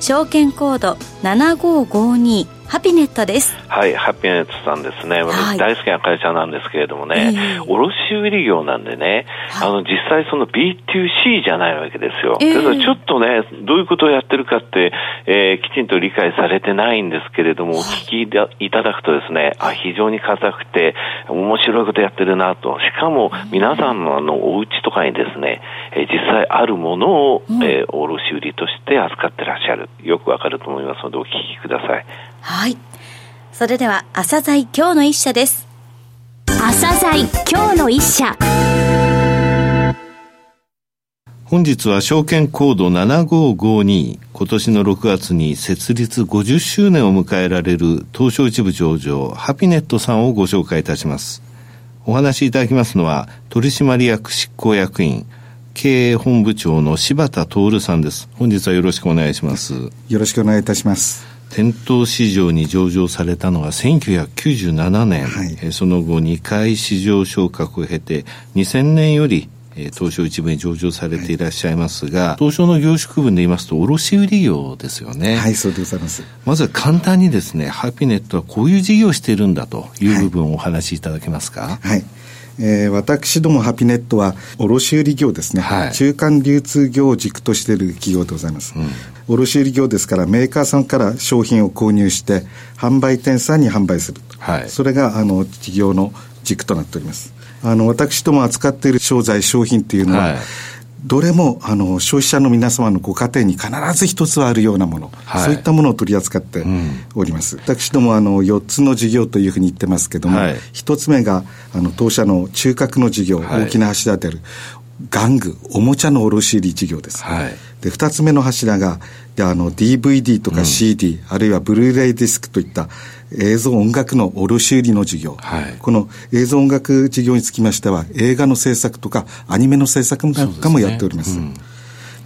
証券コード7552ハピネットです。はい、ハピネットさんですね。私大好きな会社なんですけれどもね、はい、卸売業なんでね、はい、あの、実際その B2C じゃないわけですよ。えー、ちょっとね、どういうことをやってるかって、えー、きちんと理解されてないんですけれども、お聞きいただくとですね、あ、非常に硬くて、面白いことやってるなと。しかも、皆さんのあの、お家とかにですね、えー、実際あるものを、うん、えー、卸売として扱ってらっしゃる。よくわかると思いますので、お聞きください。はい。それでは、朝鮮今日の一社です。朝鮮今日の一社。本日は証券コード7552今年の6月に設立50周年を迎えられる東証一部上場ハピネットさんをご紹介いたします。お話しいただきますのは取締役執行役員経営本部長の柴田徹さんです。本日はよろしくお願いします。よろしくお願いいたします。店頭市場に上場されたのが1997年、はい、その後2回市場昇格を経て2000年より東証一部に上場されていらっしゃいますが、はい、東証の業種区分で言いますと、卸売業ですよね。はい、そうでございます。まずは簡単にですね、ハピネットはこういう事業をしているんだという部分をお話しいただけますか？はい、はいえー、私どもハピネットは卸売業ですね、はい、中間流通業を軸としている企業でございます、うん、卸売業ですからメーカーさんから商品を購入して販売店さんに販売する、はい、それがあの事業の軸となっております。あの私ども扱っている商材商品っていうのは、はいどれもあの消費者の皆様のご家庭に必ず一つはあるようなもの、はい、そういったものを取り扱っております、うん、私どもあの4つの事業というふうに言ってますけども、はい、1つ目があの当社の中核の事業、はい、大きな柱である玩具おもちゃの卸売事業です、はい、で2つ目の柱がであの DVD とか CD、うん、あるいはブルーレイディスクといった映像音楽の卸売の事業、はい、この映像音楽事業につきましては映画の制作とかアニメの制作なんかもやっております。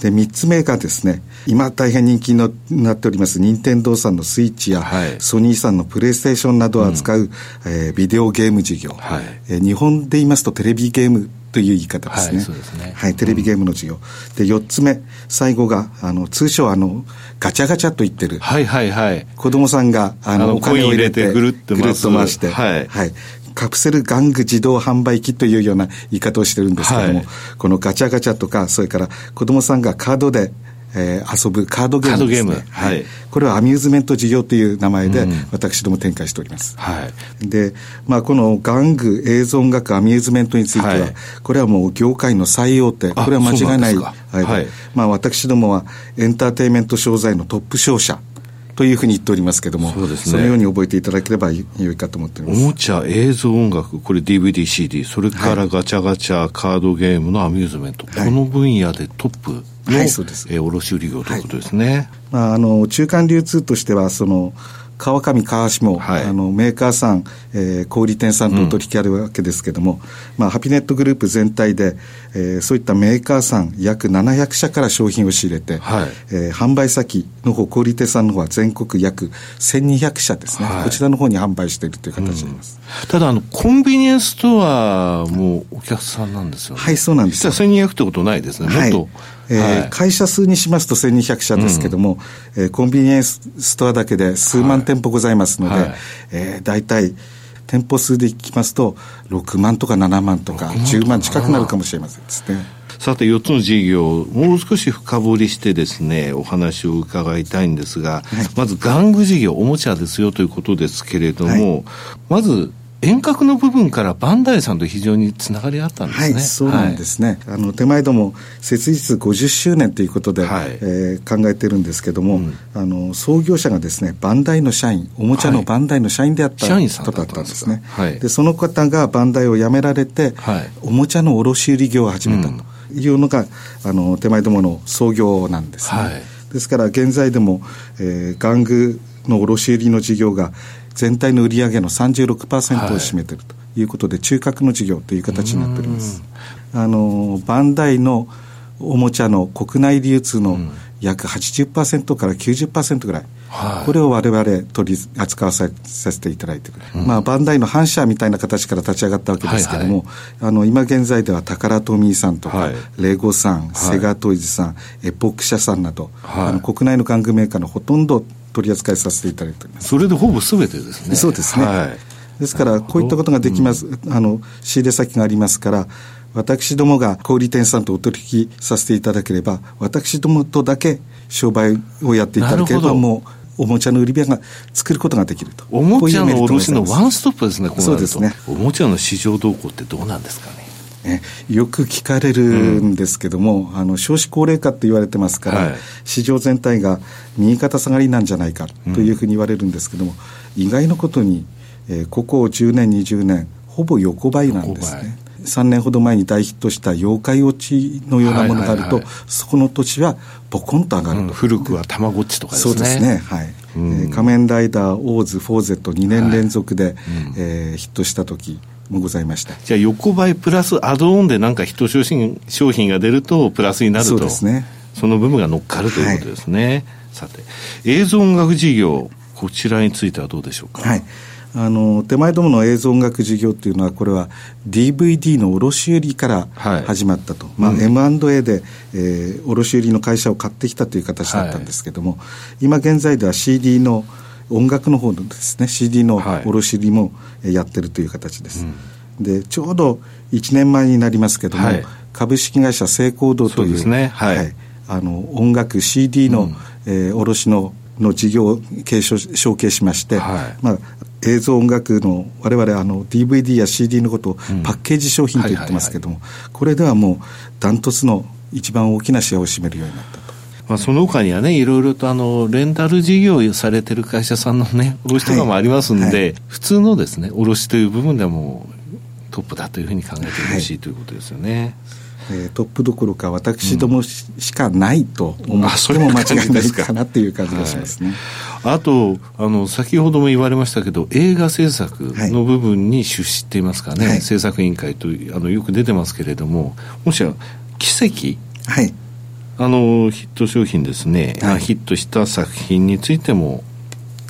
で、3つ目がですね、今大変人気になっております、任天堂さんのスイッチや、はい、ソニーさんのプレイステーションなどを扱う、うん、えー、ビデオゲーム事業、はい、えー、日本で言いますとテレビゲームという言い方ですね。はい、テレビゲームの事業。うん、で、4つ目、最後が、あの、通称、あの、ガチャガチャと言ってる。はいはいはい。子供さんが、あの、お金を入れて、ぐるっと回して、はい。はい。カプセル玩具自動販売機というような言い方をしてるんですけども、はい、このガチャガチャとか、それから子供さんがカードでえー、遊ぶカードゲームですね。はい、これはアミューズメント事業という名前で、私ども展開しております。はい、で、まあ、この玩具、映像音楽、アミューズメントについては、はい、これはもう業界の最大手、これは間違いない。はい、まあ、私どもはエンターテインメント商材のトップ商社。というふうに言っておりますけれども、そうですね、そのように覚えていただければよいかと思っております。おもちゃ、映像音楽、これ DVD、CD、それからガチャガチャ、はい、カードゲームのアミューズメント、はい、この分野でトップの、はい、そうですえー、卸売業ということですね。まあ、あの中間流通としてはその川上、川下、はい、あのメーカーさん、えー、小売店さんとお取引あるわけですけれども、うん、まあ、ハピネットグループ全体で、えー、そういったメーカーさん約700社から商品を仕入れて、はい、えー、販売先の方、小売店さんの方は全国約1200社ですね、はい、こちらの方に販売しているという形になります。うん、ただあの、コンビニエンスストアもお客さんなんですよね。はい、そうなんです。実は1200ってことないですね。もっと、はいえー、はい、会社数にしますと1200社ですけども、うん、えー、コンビニエンスストアだけで数万店舗ございますので、はい、えー、大体、店舗数でいきますと、6万とか7万とか、10万近くなるかもしれませんですね。さて、4つの事業、もう少し深掘りしてですね、お話を伺いたいんですが、はい、まず、玩具事業、おもちゃですよということですけれども、はい、まず、遠隔の部分からバンダイさんと非常につながりあったんですね。はい、そうなんですね。はい、あの手前ども設立50周年ということで、はい、えー、考えてるんですけども、うん、あの創業者がですね、バンダイの社員、おもちゃのバンダイの社員であった方だったんですね。はい、でその方がバンダイを辞められて、はい、おもちゃの卸売業を始めたというのが、うん、あの手前どもの創業なんですね。はい。ですから現在でも、えー、玩具の卸売の事業が全体の売上の36%を占めているということで、はい、中核の事業という形になっております。あのバンダイのおもちゃの国内流通の約80%から90%ぐらい、はい、これを我々取り扱わさせていただいている、うん、まあ、バンダイの反社みたいな形から立ち上がったわけですけれども、はいはい、あの今現在ではタカラトミーさんとか、はい、レゴさん、セガトイズさん、エポック社さんなど、あの国内の玩具メーカーのほとんど取り扱いさせていただいております。それでほぼすべてですね。そうですね、ですからこういったことができます、うん、あの仕入れ先がありますから私どもが小売店さんとお取引させていただければ、私どもとだけ商売をやっていただければ、もう、おもちゃの売り場が作ることができると。おもちゃの卸のワンストップですね、そうですね。おもちゃの市場動向ってどうなんですかね。ね、よく聞かれるんですけども、うん、あの少子高齢化って言われてますから、はい、市場全体が右肩下がりなんじゃないかというふうに言われるんですけども、うん、意外なことに、えー、ここ10年、20年、ほぼ横ばいなんですね。3年ほど前に大ヒットした妖怪ウォッチのようなものがあると、はいはいはい、そこの年はポコンと上がる、うん、古くはたまごっちとかですね。そうですね。はい。うん、えー、仮面ライダー、オーズ、フォーゼット2年連続で、はい、えー、ヒットした時もございました。じゃあ横ばいプラスアドオンでなんかヒット商品商品が出るとプラスになるとそうですね。その部分が乗っかるということですね、はい、さて映像音楽事業こちらについてはどうでしょうか？はい。あの手前どもの映像音楽事業っていうのはこれは DVD の卸売から始まったと、はいまあ、M&A で、えー、卸売の会社を買ってきたという形だったんですけども、はい、今現在では CD の音楽の方のですね CD の卸売もやってるという形です、はいうん、でちょうど1年前になりますけども、株式会社成功堂という、ね、はい。あの音楽 CD の、うん、えー、卸のの事業を継承承継しまして、はい、まあ、映像音楽の我々あの DVD や CD のことをパッケージ商品と言ってますけども、これではもうダントツの一番大きなシェアを占めるようになった。と。まあ、その他にはね、いろいろとあの、レンタル事業をされてる会社さんのね、卸とかもありますんで、はい。はい、普通のですね、卸という部分ではもうトップだというふうに考えてほしい、ということですよね。えー、トップどころか私どもしかないと思っても間違いないかなっていう感じがしますね。はい、あとあの先ほども言われましたけど映画制作の部分に出資っていますかね、はい、制作委員会とあのよく出てますけれどももしや奇跡、はい、あのヒット商品ですね、はい、ヒットした作品についても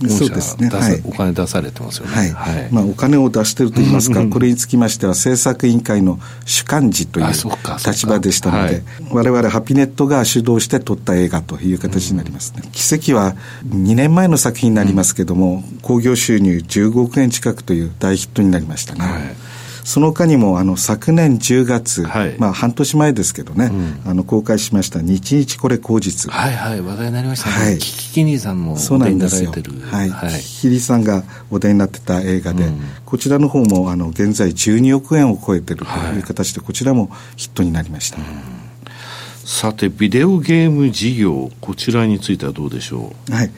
そうですね、はい、お金出されてますよね、はい。はい。まあ、お金を出してるといいますか、これにつきましては、政策委員会の主幹事という立場でしたので、われわれハピネットが主導して撮った映画という形になりますね。奇跡は2年前の作品になりますけども、興、行、収入15億円近くという大ヒットになりましたね。はいその他にもあの昨年10月、はい、まあ半年前ですけどね、うん、あの公開しました日日これ口実。はいはい、話題になりましたね。はい。キキキニさんもそうなんですよ。はい。はい、キキリさんがお題になってた映画で、うん、こちらの方もあの現在12億円を超えてるという形で、こちらもヒットになりました。うんさて、ビデオゲーム事業、こちらについてはどうでしょう？はい。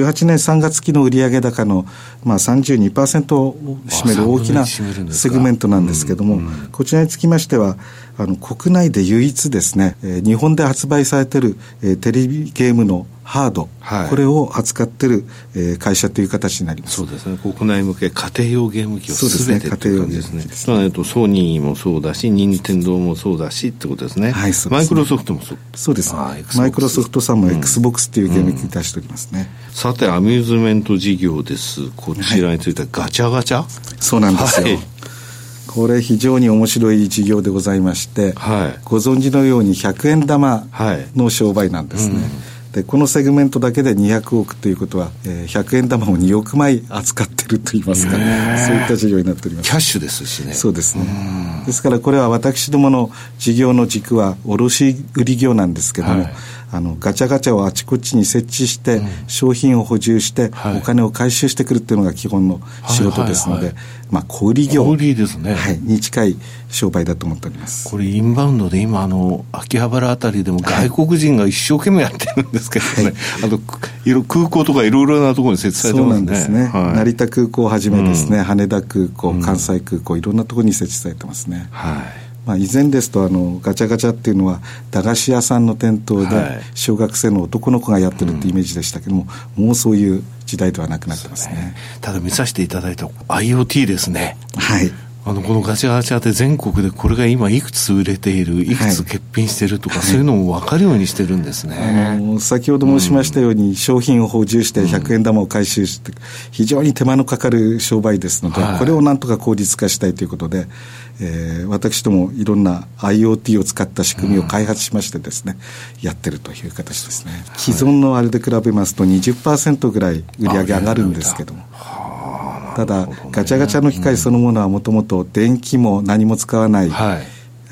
18年3月期の売上高の、まあ、32%を占める大きなセグメントなんですけども、こちらにつきましては、あの国内で唯一ですね、えー、日本で発売されている、えー、テレビゲームのハード、はい、これを扱ってる、えー、会社という形になります。そうですね。国内向け家庭用ゲーム機をすべてっていう感じですね。ですね。とソニーもそうだし任天堂もそうだしってことですね。はいそうですね。マイクロソフトもそう。そうですね。マイクロソフトさんも XBOX っていうゲーム機出しておりますね、うん、さてアミューズメント事業です。こちらについてはガチャガチャ、はい、そうなんですよ、はいこれ非常に面白い事業でございまして、はい、ご存知のように100円玉の商売なんですね。はいうんでこのセグメントだけで200億ということは、えー、100円玉を2億枚扱ってるといいますか、そういった事業になっております。キャッシュですしね。そうですね。ですからこれは私どもの事業の軸は卸売業なんですけども、はい。あのガチャガチャをあちこちに設置して、商品を補充して、お金を回収してくるっていうのが基本の仕事ですので、まあ、小売業。小売ですね、はい、に近い商売だと思っております。これ、インバウンドで今あの、秋葉原あたりでも外国人が一生懸命やってるんですけどね、はい、あと空港とかいろいろなところに設置されてますね。そうなんですね、はい、成田空港をはじめですね、うん、羽田空港、関西空港、いろんなところに設置されてますね。はい。まあ、以前ですとあのガチャガチャっていうのは駄菓子屋さんの店頭で小学生の男の子がやってるってイメージでしたけども、うん、もうそういう時代ではなくなってますね、ね、ただ見させていただいた IoT ですね。はいあの、このガチャガチャで全国でこれが今いくつ売れている、いくつ欠品してるとか、はい、そういうのも分かるようにしてるんですね。先ほど申しましたように、うん、商品を補充して100円玉を回収して、非常に手間のかかる商売ですので、はい、これをなんとか効率化したいということで、えー、私どもいろんな IoT を使った仕組みを開発しましてですね、うん、やってるという形ですね。既存のあれで比べますと20%ぐらい売り上げ上がるんですけども。ただ、ガチャガチャの機械そのものはもともと電気も何も使わない、はい。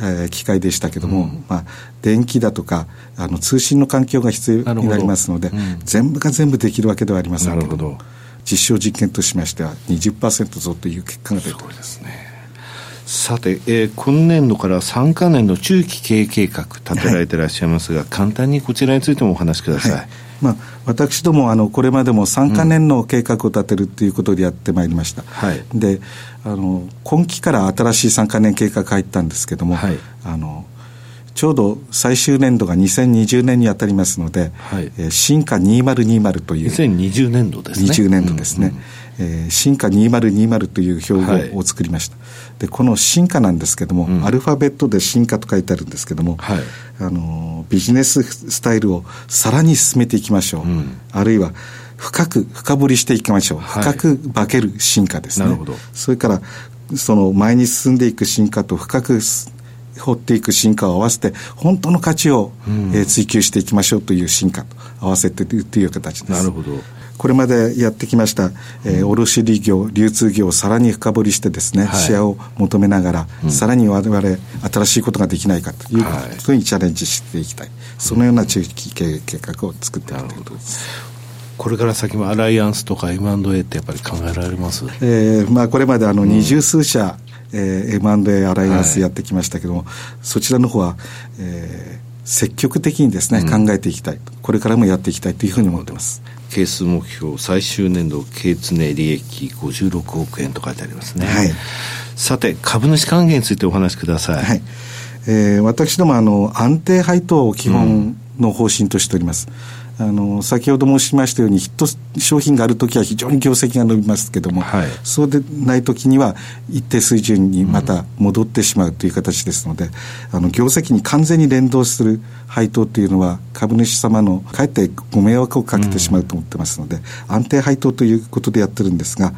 えー、機械でしたけども、うん、まあ、電気だとかあの通信の環境が必要になりますので、うん、全部が全部できるわけではありませんけどど。実証実験としましては20%増という結果が出ておりますね。さて、えー、今年度から3か年の中期経営計画立てられていらっしゃいますが、はい、簡単にこちらについてもお話しください。はいまあ、私どもあのこれまでも3か年の計画を立てるということでやってまいりました、はい、であの今期から新しい3か年計画入ったんですけども、はい、あのちょうど最終年度が2020年に当たりますので、はい、えー、進化2020という。2020年度ですね。20年度ですね、うんうんえー、進化2020という標語を作りました、はい、でこの進化なんですけども、うん、アルファベットで進化と書いてあるんですけども、はい、あのビジネススタイルをさらに進めていきましょう、うん、あるいは深く深掘りしていきましょう、はい、深く化ける進化ですね。それからその前に進んでいく進化と深く掘っていく進化を合わせて本当の価値を、うん、えー、追求していきましょうという進化と合わせてという形です。なるほどこれまでやってきました、えー、卸売業、流通業をさらに深掘りしてですね、はい、シェアを求めながら、うん、さらに我々新しいことができないかということにチャレンジしていきたい、はい、そのような中期経営計画を作っていきたいと思います。これから先もアライアンスとか M&A ってやっぱり考えられます、えーまあ、これまであの二十数社、うん、えー、M&A アライアンスやってきましたけども、はい、そちらの方は、えー、積極的にですね、うん、考えていきたい。これからもやっていきたいというふうに思ってます。係数目標最終年度経常利益56億円と書いてありますね、はい、さて株主還元についてお話しください、はい。えー、私どもあの安定配当を基本の方針としております、うんあの先ほど申しましたようにヒット商品があるときは非常に業績が伸びますけども、はい、そうでないときには一定水準にまた戻ってしまうという形ですので、うん、あの業績に完全に連動する配当というのは株主様のかえってご迷惑をかけてしまうと思ってますので、うん、安定配当ということでやってるんですが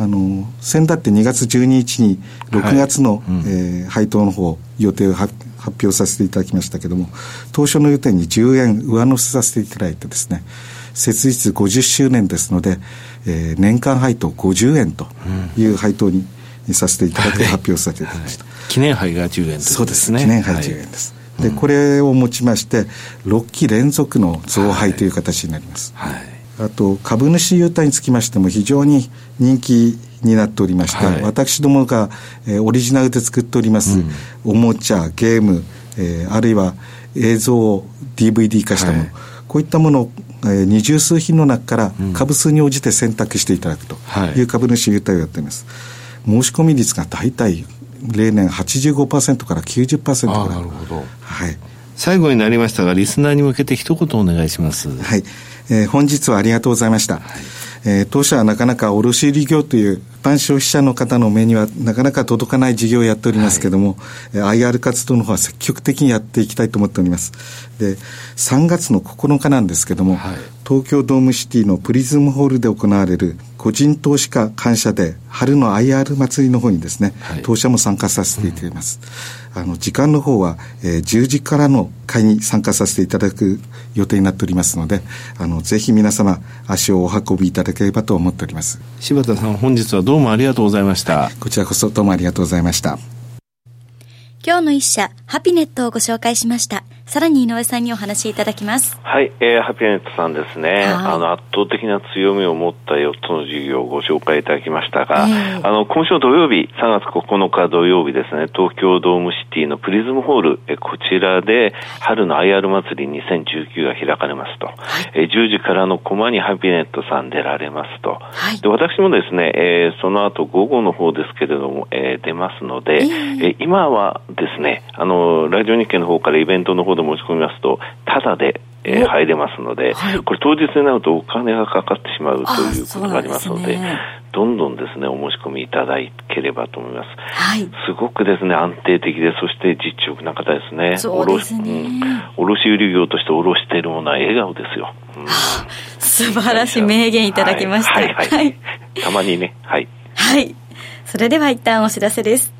あの先だって2月12日に6月の、はい。うん、えー、配当の方予定を発発表させていただきましたけれども、当初の予定に10円上乗せさせていただいてですね、設立50周年ですので、えー、年間配当50円という配当に、させていただき、発表させていただきました、はい。記念杯が10円というそうですね。記念杯10円です、はい、でこれをもちまして6期連続の増配という形になります、はい、あと株主優待につきましても非常に人気になっておりまして、はい、私どもが、えー、オリジナルで作っております、うん、おもちゃゲーム、えー、あるいは映像を DVD 化したもの、はい、こういったものを、えー、二十数品の中から株数に応じて選択していただくとい。う株主優待をやっています、申し込み率が大体例年85%から90%ぐらい。なるほど、はい、最後になりましたがリスナーに向けて一言お願いします。はい、えー、本日はありがとうございました、はいえー、当社はなかなか卸売業という一般消費者の方の目にはなかなか届かない事業をやっておりますけれども、はい、IR 活動の方は積極的にやっていきたいと思っております。で、3月の9日なんですけども、はい、東京ドームシティのプリズムホールで行われる個人投資家感謝で春の IR 祭りの方にですね、はい、当社も参加させていただきます。うんあの時間の方は、えー、10時からの会に参加させていただく予定になっておりますのであのぜひ皆様足をお運びいただければと思っております。柴田さん本日はどうもありがとうございました、はい、こちらこそどうもありがとうございました。今日の一社ハピネットをご紹介しましたさらに井上さんにお話しいただきます。はい、えー、ハピネットさんですね、あの圧倒的な強みを持った4つの事業をご紹介いただきましたが、えー、あの今週土曜日、3月9日土曜日ですね、東京ドームシティのプリズムホール、えこちらで春の IR 祭り2019が開かれますと、はい、え10時からのコマにハピネットさん出られますと、はい、で私もですね、えー、その後午後の方ですけれども、えー、出ますので、えー、今はですね、あのラジオ日経の方からイベントの方で申し込みますと、ただで、えー、入れますので、はい、これ当日になるとお金がかかってしまうということがありますので、ね、どんどんですね、お申し込みいただければと思います。はい。すごくですね、安定的で、そして実直な方ですね。そうですね。卸売業として卸しているものは笑顔ですよ。うん、素晴らしい名言いただきました。はい、はい、はい。たまにね、はい。はい。それでは一旦お知らせです。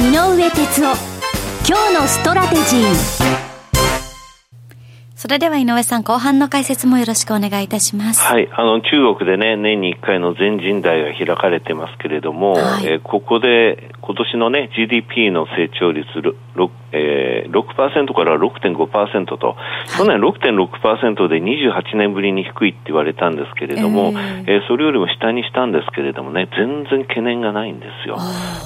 井上哲夫。今日のストラテジー。それでは井上さん、後半の解説もよろしくお願いいたします。はい、あの中国でね、年に1回の全人代が開かれてますけれども、はい、えー、ここで今年のね、GDP の成長率6、えー、6%から6.5%と、去年6.6%で28年ぶりに低いって言われたんですけれども、えー、えー、それよりも下にしたんですけれどもね、全然懸念がないんですよ。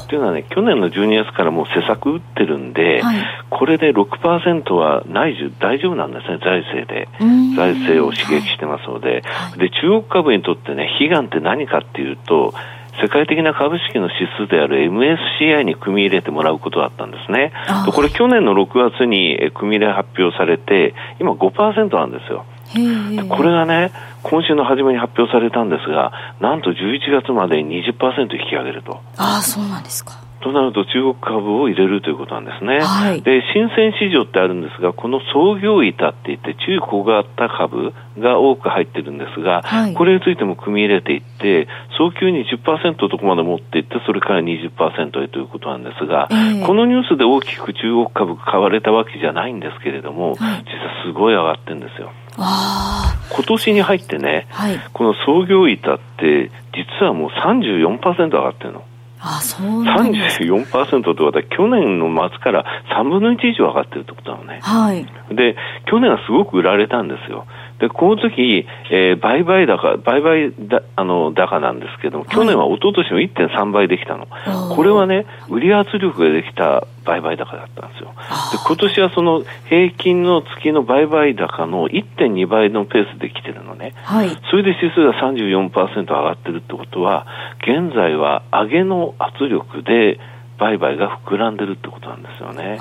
というのはね、去年の12月からもう施策打ってるんで、はい、これで6%はないじゅ大丈夫なんですね、財政で。財政を刺激してますので、はい、で、中国株にとってね、悲願って何かっていうと、世界的な株式の指数である MSCI に組み入れてもらうことだったんですね。これ去年の6月に組み入れ発表されて、今5%なんですよ。これがね、今週の初めに発表されたんですが、なんと11月までに20%引き上げると。ああ、そうなんですか。となると中国株を入れるということなんですね。はい、で、新鮮市場ってあるんですが、この創業板って言って中小型株が多く入ってるんですが、はい、これについても組み入れていって、早急に10%とこまで持っていって、それから20%へということなんですが、えー、このニュースで大きく中国株買われたわけじゃないんですけれども、はい、実はすごい上がってるんですよ。今年に入ってね、はい、この創業板って実はもう34%上がってるの。あそうなんです34%ってことは去年の末から3分の1以上上がってるってことなのね。はい。で、去年はすごく売られたんですよ。で、この時、えー、売買高、売買だ、あの、高なんですけども、去年は一昨年の1.3倍できたの。はい、これはね、売り圧力ができた売買高だったんですよ。で、今年はその平均の月の売買高の1.2倍のペースで来てるのね。はい。それで指数が34%上がってるってことは、現在は上げの圧力で、売買が膨らんでるってことなんですよね。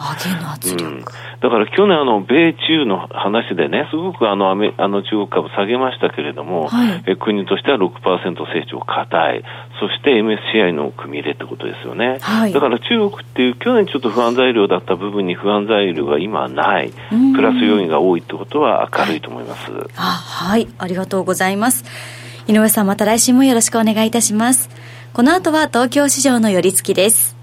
うん、だから去年あの米中の話でね、すごくあのアメあの中国株下げましたけれども、はい、え国としては6%成長硬い、そして MSCI の組み入れってことですよね。はい、だから中国っていう去年ちょっと不安材料だった部分に不安材料が今はない、プラス要因が多いってことは明るいと思います。あはい、ありがとうございます。井上さんまた来週もよろしくお願いいたします。この後は東京市場の寄り付きです。